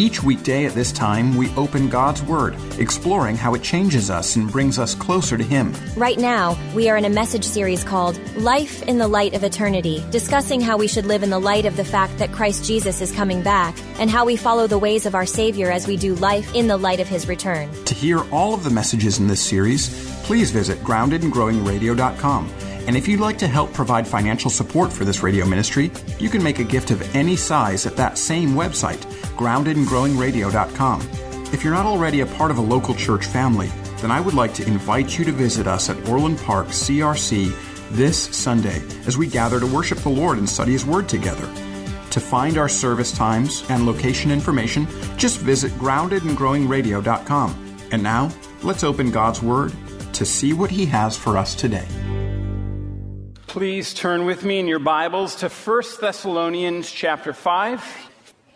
Each weekday at this time, we open God's Word, exploring how it changes us and brings us closer to Him. Right now, we are in a message series called Life in the Light of Eternity, discussing how we should live in the light of the fact that Christ Jesus is coming back and how we follow the ways of our Savior as we do life in the light of His return. To hear all of the messages in this series, please visit groundedandgrowingradio.com. And if you'd like to help provide financial support for this radio ministry, you can make a gift of any size at that same website, groundedandgrowingradio.com. If you're not already a part of a local church family, then I would like to invite you to visit us at Orland Park CRC this Sunday as we gather to worship the Lord and study His Word together. To find our service times and location information, just visit groundedandgrowingradio.com. And now, let's open God's Word to see what He has for us today. Please turn with me in your Bibles to 1 Thessalonians chapter 5.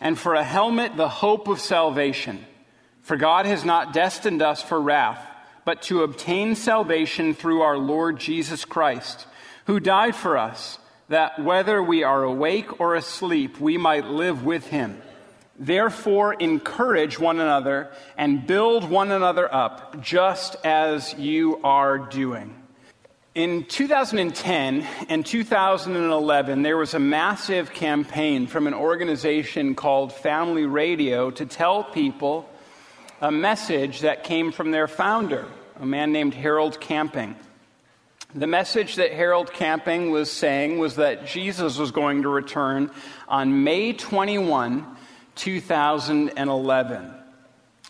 and for a helmet, the hope of salvation. For God has not destined us for wrath, but to obtain salvation through our Lord Jesus Christ, who died for us, that whether we are awake or asleep, we might live with him. Therefore, encourage one another and build one another up, just as you are doing. In 2010 and 2011, there was a massive campaign from an organization called Family Radio to tell people a message that came from their founder, a man named Harold Camping. The message that Harold Camping was saying was that Jesus was going to return on May 21, 2011.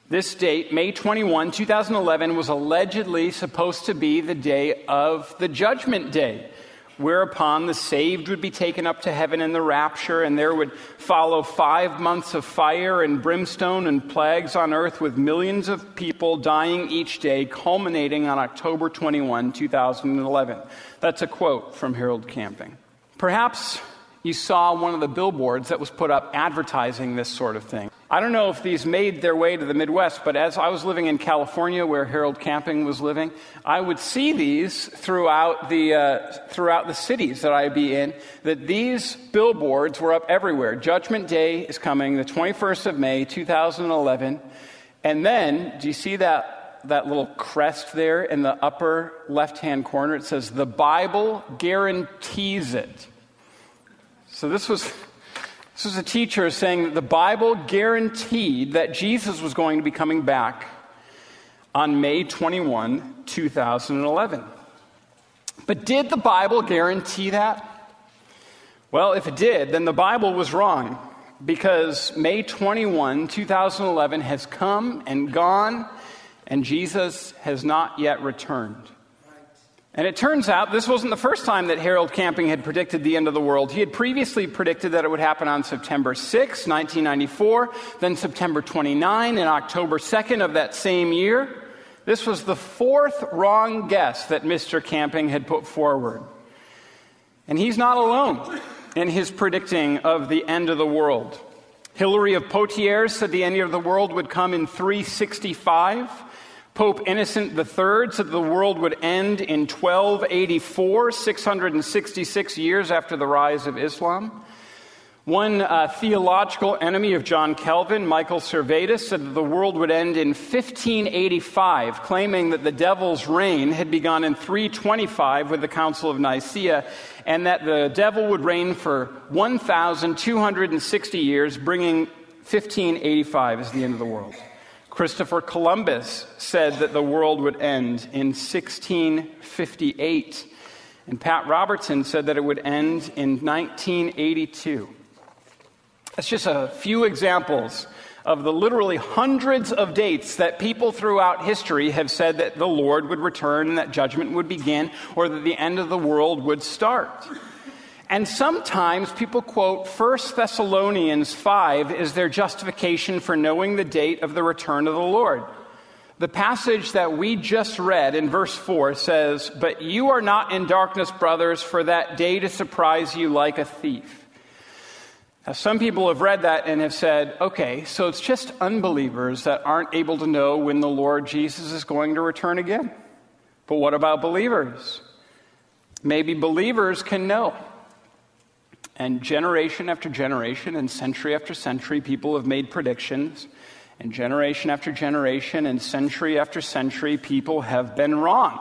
This date, May 21, 2011, was allegedly supposed to be the day of the Judgment Day, whereupon the saved would be taken up to heaven in the rapture, and there would follow five months of fire and brimstone and plagues on earth, with millions of people dying each day, culminating on October 21, 2011. That's a quote from Harold Camping. Perhaps you saw one of the billboards that was put up advertising this sort of thing. I don't know if these made their way to the Midwest, but as I was living in California, where Harold Camping was living, I would see these throughout the, uh, throughout the cities that I'd be in, that these billboards were up everywhere. Judgment Day is coming, the 21st of May, 2011. And then, do you see that, that little crest there in the upper left hand corner? It says, The Bible guarantees it. So this was, this was a teacher saying that the Bible guaranteed that Jesus was going to be coming back on May 21, 2011. But did the Bible guarantee that? Well, if it did, then the Bible was wrong because May 21, 2011 has come and gone, and Jesus has not yet returned. And it turns out this wasn't the first time that Harold Camping had predicted the end of the world. He had previously predicted that it would happen on September 6, 1994, then September 29 and October 2nd of that same year. This was the fourth wrong guess that Mr. Camping had put forward. And he's not alone. in his predicting of the end of the world. Hilary of Poitiers said the end of the world would come in 365. Pope Innocent III said the world would end in 1284, 666 years after the rise of Islam. One uh, theological enemy of John Calvin, Michael Servetus, said that the world would end in 1585, claiming that the devil's reign had begun in 325 with the Council of Nicaea, and that the devil would reign for 1,260 years, bringing 1585 as the end of the world. Christopher Columbus said that the world would end in 1658. And Pat Robertson said that it would end in 1982. That's just a few examples of the literally hundreds of dates that people throughout history have said that the Lord would return and that judgment would begin or that the end of the world would start. And sometimes people quote 1 Thessalonians 5 as their justification for knowing the date of the return of the Lord. The passage that we just read in verse 4 says, But you are not in darkness, brothers, for that day to surprise you like a thief. Now, some people have read that and have said, okay, so it's just unbelievers that aren't able to know when the Lord Jesus is going to return again. But what about believers? Maybe believers can know. And generation after generation and century after century, people have made predictions. And generation after generation and century after century, people have been wrong.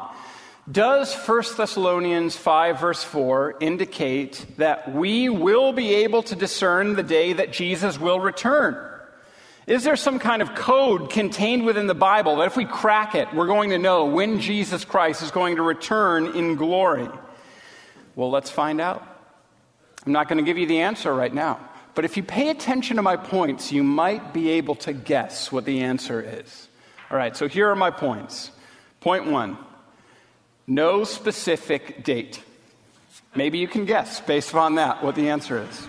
Does 1 Thessalonians 5, verse 4, indicate that we will be able to discern the day that Jesus will return? Is there some kind of code contained within the Bible that if we crack it, we're going to know when Jesus Christ is going to return in glory? Well, let's find out. I'm not going to give you the answer right now, but if you pay attention to my points, you might be able to guess what the answer is. All right, so here are my points. Point one no specific date. Maybe you can guess based upon that what the answer is.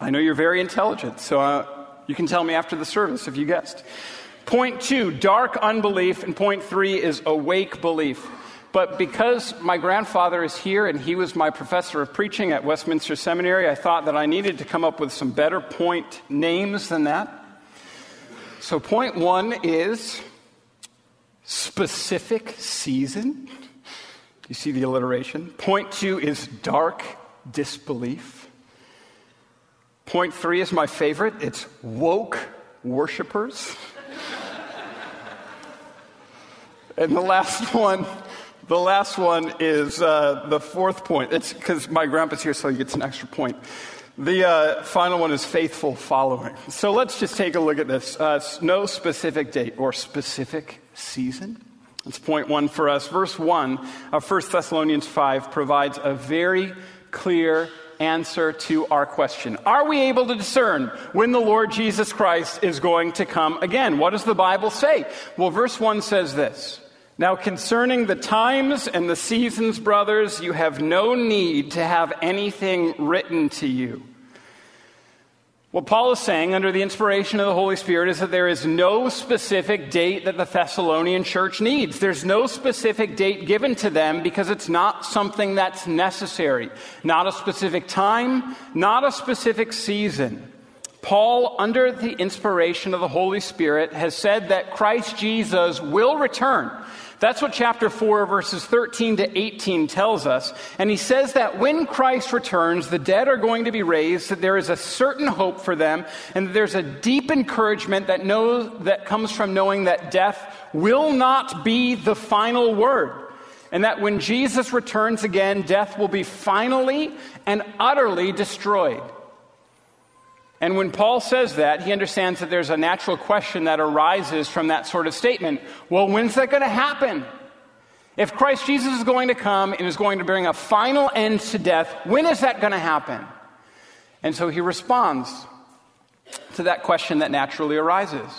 I know you're very intelligent, so uh, you can tell me after the service if you guessed. Point two, dark unbelief, and point three is awake belief. But because my grandfather is here and he was my professor of preaching at Westminster Seminary, I thought that I needed to come up with some better point names than that. So, point one is specific season. You see the alliteration? Point two is dark disbelief. Point three is my favorite it's woke worshipers. and the last one, the last one is uh, the fourth point. It's because my grandpa's here, so he gets an extra point. The uh, final one is faithful following. So let's just take a look at this. Uh, no specific date or specific season. That's point one for us. Verse 1 of 1 Thessalonians 5 provides a very clear answer to our question Are we able to discern when the Lord Jesus Christ is going to come again? What does the Bible say? Well, verse 1 says this Now, concerning the times and the seasons, brothers, you have no need to have anything written to you what Paul is saying under the inspiration of the Holy Spirit is that there is no specific date that the Thessalonian church needs. There's no specific date given to them because it's not something that's necessary. Not a specific time, not a specific season. Paul, under the inspiration of the Holy Spirit, has said that Christ Jesus will return. That's what chapter 4, verses 13 to 18 tells us. And he says that when Christ returns, the dead are going to be raised, that there is a certain hope for them, and there's a deep encouragement that, knows, that comes from knowing that death will not be the final word. And that when Jesus returns again, death will be finally and utterly destroyed. And when Paul says that, he understands that there's a natural question that arises from that sort of statement. Well, when's that going to happen? If Christ Jesus is going to come and is going to bring a final end to death, when is that going to happen? And so he responds to that question that naturally arises.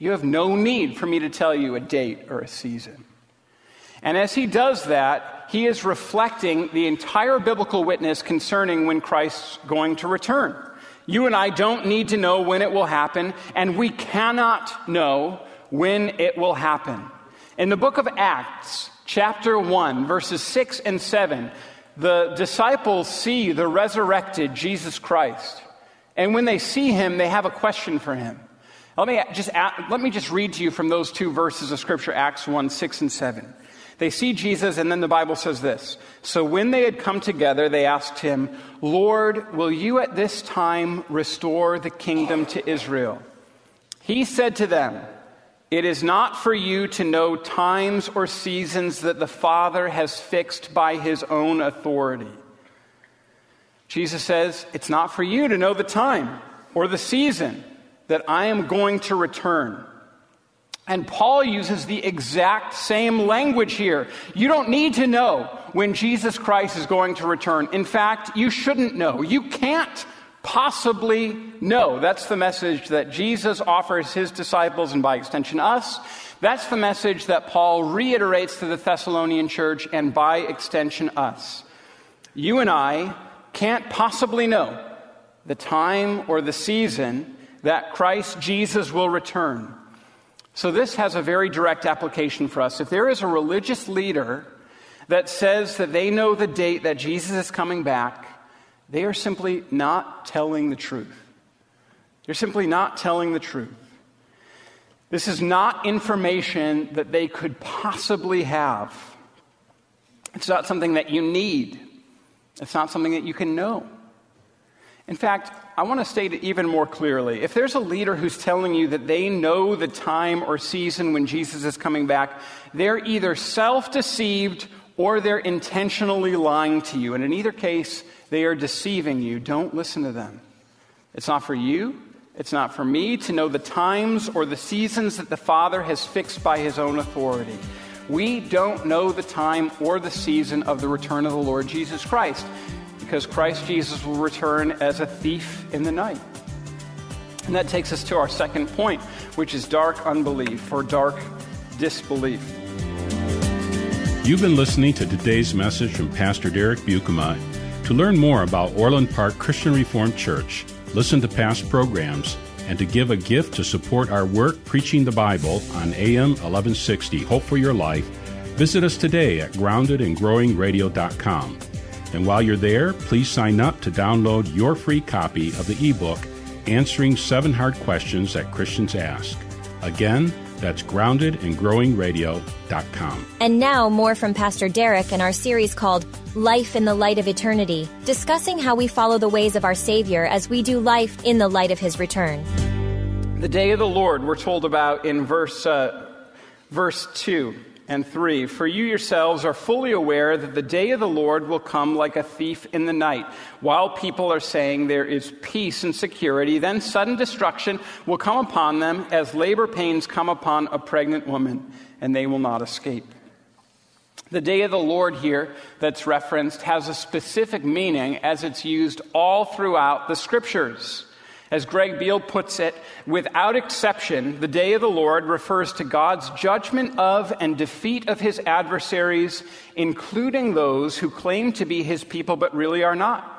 You have no need for me to tell you a date or a season. And as he does that, he is reflecting the entire biblical witness concerning when Christ's going to return. You and I don't need to know when it will happen, and we cannot know when it will happen. In the book of Acts, chapter 1, verses 6 and 7, The disciples see the resurrected Jesus Christ. And when they see him, they have a question for him. Let me just, let me just read to you from those two verses of Scripture, Acts 1 6 and 7. They see Jesus, and then the Bible says this. So when they had come together, they asked him, Lord, will you at this time restore the kingdom to Israel? He said to them, It is not for you to know times or seasons that the Father has fixed by his own authority. Jesus says, It's not for you to know the time or the season that I am going to return. And Paul uses the exact same language here. You don't need to know when Jesus Christ is going to return. In fact, you shouldn't know. You can't possibly know. That's the message that Jesus offers his disciples and by extension us. That's the message that Paul reiterates to the Thessalonian church and by extension us. You and I can't possibly know the time or the season that Christ Jesus will return. So, this has a very direct application for us. If there is a religious leader that says that they know the date that Jesus is coming back, they are simply not telling the truth. They're simply not telling the truth. This is not information that they could possibly have. It's not something that you need. It's not something that you can know. In fact, I want to state it even more clearly. If there's a leader who's telling you that they know the time or season when Jesus is coming back, they're either self deceived or they're intentionally lying to you. And in either case, they are deceiving you. Don't listen to them. It's not for you, it's not for me to know the times or the seasons that the Father has fixed by his own authority. We don't know the time or the season of the return of the Lord Jesus Christ because Christ Jesus will return as a thief in the night. And that takes us to our second point, which is dark unbelief or dark disbelief. You've been listening to today's message from Pastor Derek Buikema. To learn more about Orland Park Christian Reformed Church, listen to past programs, and to give a gift to support our work preaching the Bible on AM 1160 Hope for Your Life, visit us today at groundedandgrowingradio.com. And while you're there, please sign up to download your free copy of the ebook, Answering Seven Hard Questions That Christians Ask. Again, that's groundedandgrowingradio.com. And now, more from Pastor Derek in our series called Life in the Light of Eternity, discussing how we follow the ways of our Savior as we do life in the light of His return. The day of the Lord, we're told about in verse, uh, verse 2 and 3 For you yourselves are fully aware that the day of the Lord will come like a thief in the night. While people are saying there is peace and security, then sudden destruction will come upon them as labor pains come upon a pregnant woman, and they will not escape. The day of the Lord here that's referenced has a specific meaning as it's used all throughout the scriptures. As Greg Beale puts it, without exception, the day of the Lord refers to God's judgment of and defeat of his adversaries, including those who claim to be his people but really are not.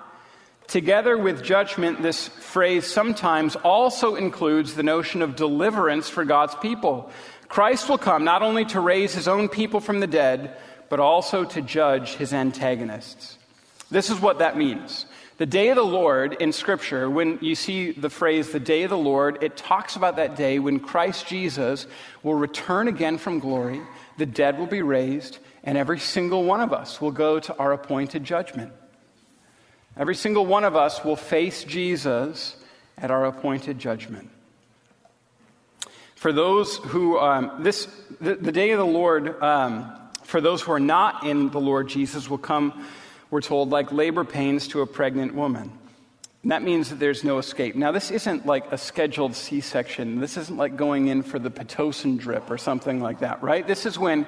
Together with judgment, this phrase sometimes also includes the notion of deliverance for God's people. Christ will come not only to raise his own people from the dead, but also to judge his antagonists. This is what that means. The day of the Lord in Scripture, when you see the phrase the day of the Lord, it talks about that day when Christ Jesus will return again from glory, the dead will be raised, and every single one of us will go to our appointed judgment. Every single one of us will face Jesus at our appointed judgment. For those who, um, this, the, the, day of the Lord, um, for those who are not in the Lord Jesus, will come we're told, like labor pains to a pregnant woman. And that means that there's no escape. Now, this isn't like a scheduled C section. This isn't like going in for the Pitocin drip or something like that, right? This is when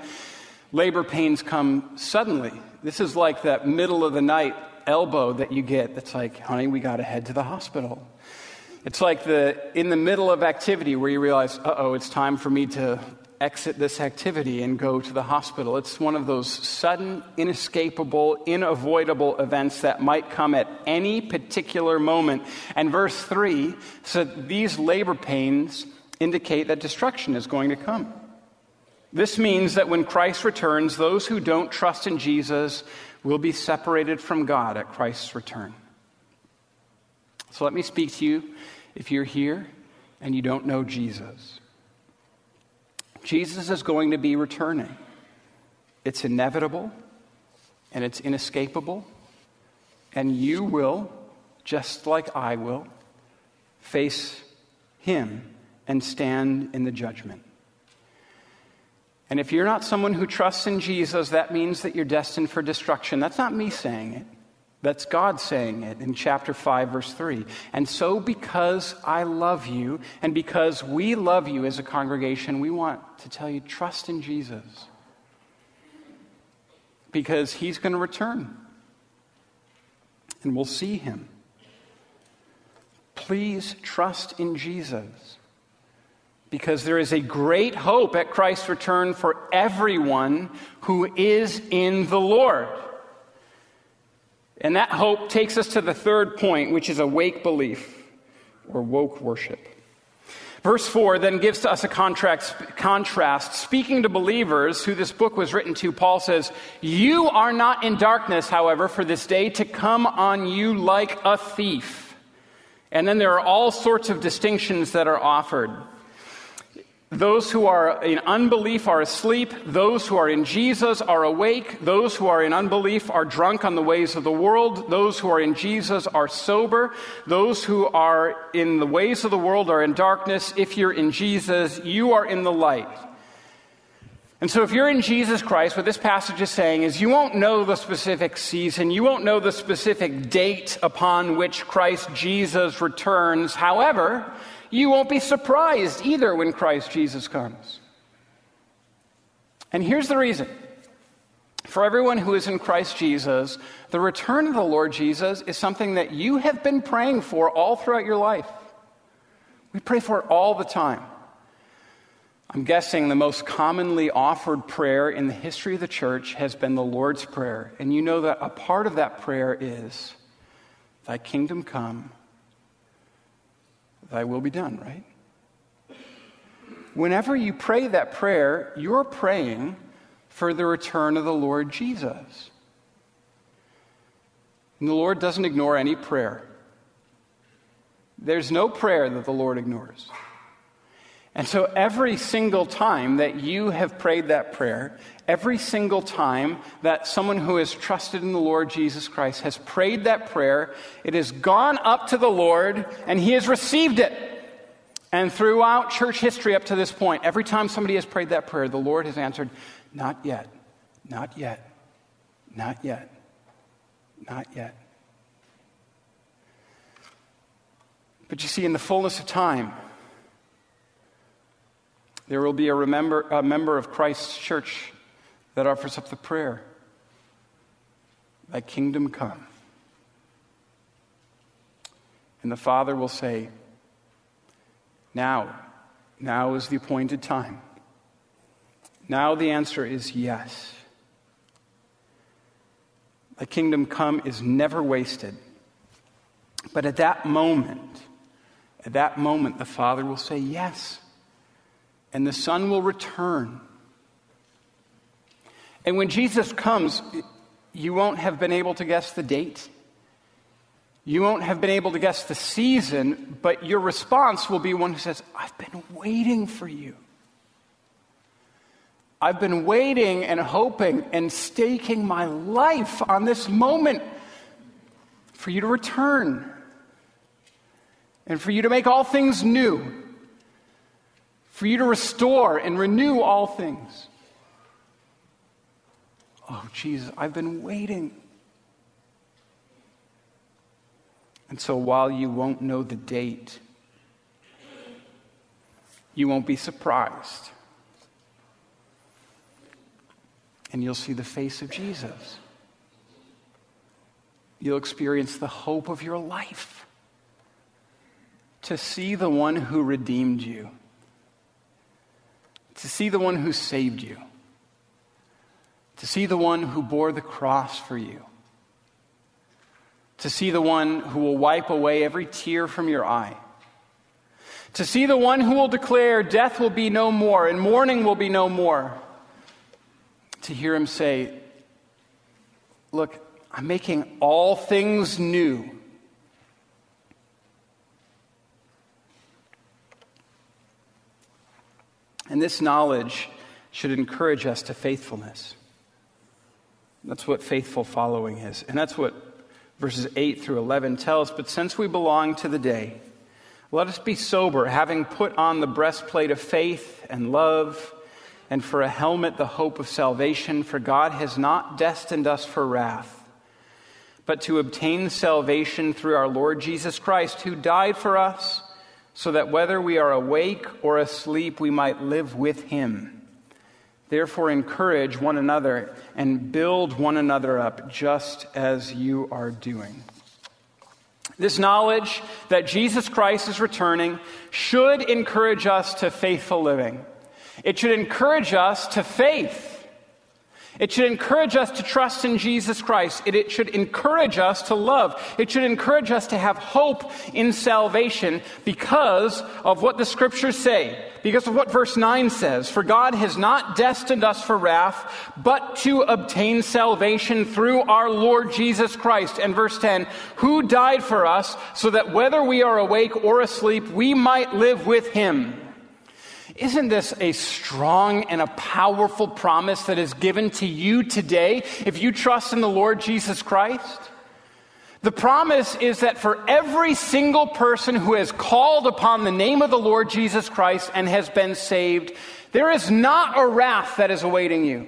labor pains come suddenly. This is like that middle of the night elbow that you get that's like, honey, we got to head to the hospital. It's like the in the middle of activity where you realize, uh oh, it's time for me to exit this activity and go to the hospital. It's one of those sudden, inescapable, unavoidable events that might come at any particular moment. And verse 3 said these labor pains indicate that destruction is going to come. This means that when Christ returns, those who don't trust in Jesus will be separated from God at Christ's return. So let me speak to you if you're here and you don't know Jesus. Jesus is going to be returning. It's inevitable and it's inescapable, and you will, just like I will, face him and stand in the judgment. And if you're not someone who trusts in Jesus, that means that you're destined for destruction. That's not me saying it. That's God saying it in chapter 5, verse 3. And so, because I love you, and because we love you as a congregation, we want to tell you trust in Jesus. Because he's going to return. And we'll see him. Please trust in Jesus. Because there is a great hope at Christ's return for everyone who is in the Lord. And that hope takes us to the third point, which is awake belief or woke worship. Verse 4 then gives to us a contrast, contrast. Speaking to believers who this book was written to, Paul says, You are not in darkness, however, for this day to come on you like a thief. And then there are all sorts of distinctions that are offered. Those who are in unbelief are asleep. Those who are in Jesus are awake. Those who are in unbelief are drunk on the ways of the world. Those who are in Jesus are sober. Those who are in the ways of the world are in darkness. If you're in Jesus, you are in the light. And so, if you're in Jesus Christ, what this passage is saying is you won't know the specific season, you won't know the specific date upon which Christ Jesus returns. However, you won't be surprised either when Christ Jesus comes. And here's the reason. For everyone who is in Christ Jesus, the return of the Lord Jesus is something that you have been praying for all throughout your life. We pray for it all the time. I'm guessing the most commonly offered prayer in the history of the church has been the Lord's Prayer. And you know that a part of that prayer is, Thy kingdom come, Thy will be done, right? Whenever you pray that prayer, you're praying for the return of the Lord Jesus. And the Lord doesn't ignore any prayer. There's no prayer that the Lord ignores. And so every single time that you have prayed that prayer, every single time that someone who has trusted in the Lord Jesus Christ has prayed that prayer, it has gone up to the Lord and he has received it. And throughout church history up to this point, every time somebody has prayed that prayer, the Lord has answered, Not yet, not yet, not yet, not yet. But you see, in the fullness of time, there will be a, remember, a member of Christ's church that offers up the prayer Thy kingdom come. And the Father will say, Now, now is the appointed time. Now the answer is yes. The kingdom come is never wasted. But at that moment, at that moment, the Father will say yes. And the Son will return and when Jesus comes, you won't have been able to guess the date. You won't have been able to guess the season, but your response will be one who says, I've been waiting for you. I've been waiting and hoping and staking my life on this moment for you to return and for you to make all things new, for you to restore and renew all things. Oh, Jesus, I've been waiting. And so while you won't know the date, you won't be surprised. And you'll see the face of Jesus. You'll experience the hope of your life to see the one who redeemed you, to see the one who saved you to see the one who bore the cross for you, to see the one who will wipe away every tear from your eye, to see the one who will declare death will be no more and mourning will be no more, to hear him say, Look, I'm making all things new. And this knowledge should encourage us to faithfulness. That's what faithful following is. And that's what verses 8 through 11 tell us. But since we belong to the day, let us be sober, having put on the breastplate of faith and love, and for a helmet the hope of salvation. For God has not destined us for wrath, but to obtain salvation through our Lord Jesus Christ, who died for us, so that whether we are awake or asleep, we might live with him. Therefore, encourage one another and build one another up, just as you are doing. This knowledge that Jesus Christ is returning should encourage us to faithful living. It should encourage us to faith. It should encourage us to trust in Jesus Christ. It, it, should encourage us to love. It should encourage us to have hope in salvation because of what the scriptures say, because of what verse 9 says. For God has not destined us for wrath, but to obtain salvation through our Lord Jesus Christ. And verse 10, who died for us so that whether we are awake or asleep, we might live with him. Isn't this a strong and a powerful promise that is given to you today if you trust in the Lord Jesus Christ? The promise is that for every single person who has called upon the name of the Lord Jesus Christ and has been saved, there is not a wrath that is awaiting you.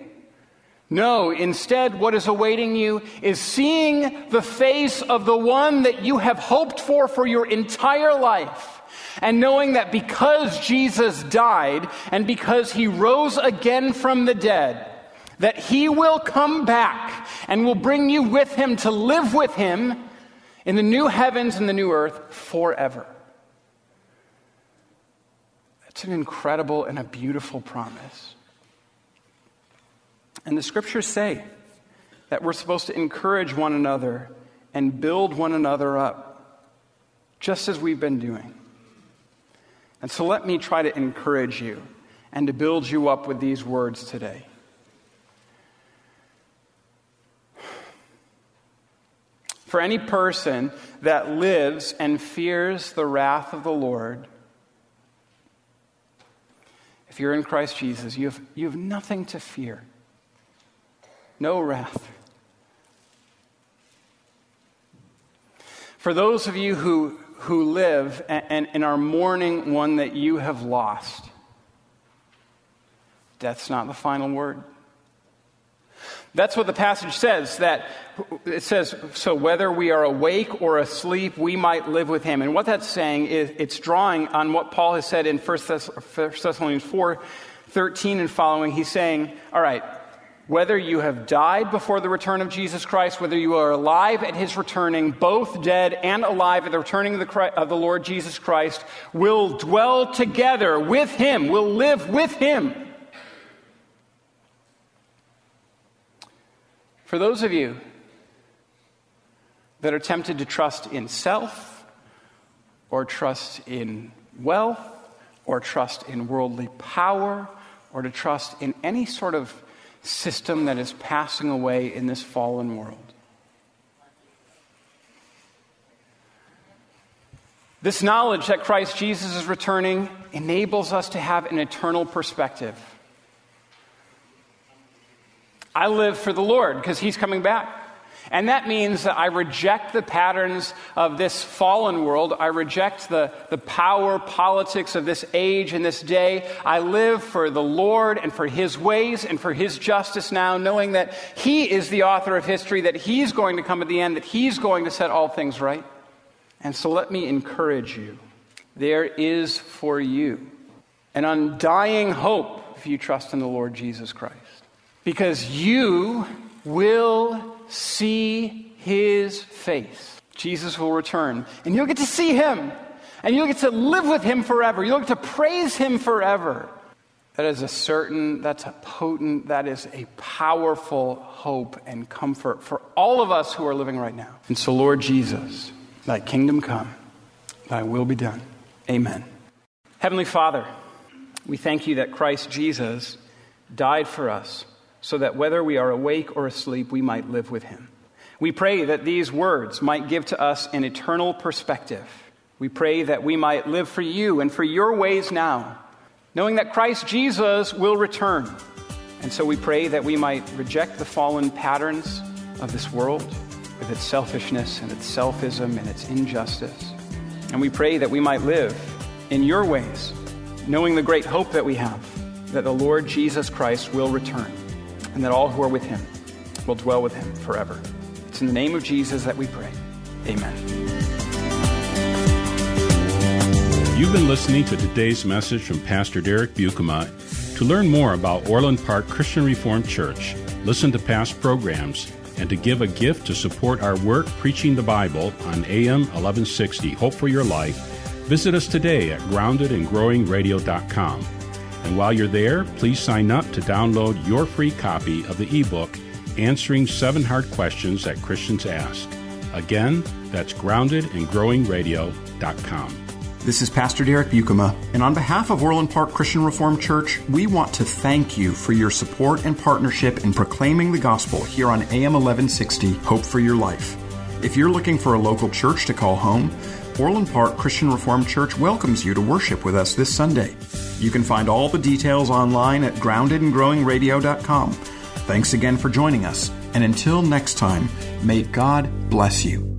No, instead, what is awaiting you is seeing the face of the one that you have hoped for for your entire life and knowing that because Jesus died and because he rose again from the dead, that he will come back and will bring you with him to live with him in the new heavens and the new earth forever. That's an incredible and a beautiful promise. And the scriptures say that we're supposed to encourage one another and build one another up, just as we've been doing. And so let me try to encourage you and to build you up with these words today. For any person that lives and fears the wrath of the Lord, if you're in Christ Jesus, you have, you have nothing to fear, no wrath. For those of you who, who live and, and are mourning one that you have lost. Death's not the final word. That's what the passage says that it says so whether we are awake or asleep we might live with him and what that's saying is it's drawing on what Paul has said in 1 Thessalonians 4 13 and following he's saying all right whether you have died before the return of Jesus Christ, whether you are alive at his returning, both dead and alive at the returning of the, Christ, of the, Lord Jesus Christ, will dwell together with him, will live with him. For those of you that are tempted to trust in self, or trust in wealth, or trust in worldly power, or to trust in any sort of system that is passing away in this fallen world. This knowledge that Christ Jesus is returning enables us to have an eternal perspective. I live for the Lord because He's coming back. And that means that I reject the patterns of this fallen world. I reject the, the power politics of this age and this day. I live for the Lord and for His ways and for His justice now, knowing that He is the author of history, that He's going to come at the end, that He's going to set all things right. And so let me encourage you there is for you an undying hope if you trust in the Lord Jesus Christ. Because you will see his face. Jesus will return, and you'll get to see him, and you'll get to live with him forever. You'll get to praise him forever. That is a certain, that's a potent, that is a powerful hope and comfort for all of us who are living right now. And so, Lord Jesus, thy kingdom come, thy will be done. Amen. Heavenly Father, we thank you that Christ Jesus died for us so that whether we are awake or asleep, we might live with him. We pray that these words might give to us an eternal perspective. We pray that we might live for you and for your ways now, knowing that Christ Jesus will return. And so we pray that we might reject the fallen patterns of this world with its selfishness and its selfism and its injustice. And we pray that we might live in your ways, knowing the great hope that we have that the Lord Jesus Christ will return and that all who are with him will dwell with him forever. It's in the name of Jesus that we pray. Amen. You've been listening to today's message from Pastor Derek Buikema. To learn more about Orland Park Christian Reformed Church, listen to past programs, and to give a gift to support our work preaching the Bible on AM 1160 Hope for Your Life, visit us today at groundedandgrowingradio.com. And while you're there, please sign up to download your free copy of the ebook Answering Seven Hard Questions That Christians Ask. Again, that's groundedandgrowingradio.com. This is Pastor Derek Buikema, and on behalf of Orland Park Christian Reformed Church, we want to thank you for your support and partnership in proclaiming the gospel here on AM 1160 Hope for Your Life. If you're looking for a local church to call home, Orland Park Christian Reformed Church welcomes you to worship with us this Sunday. You can find all the details online at groundedandgrowingradio.com. Thanks again for joining us, and until next time, may God bless you.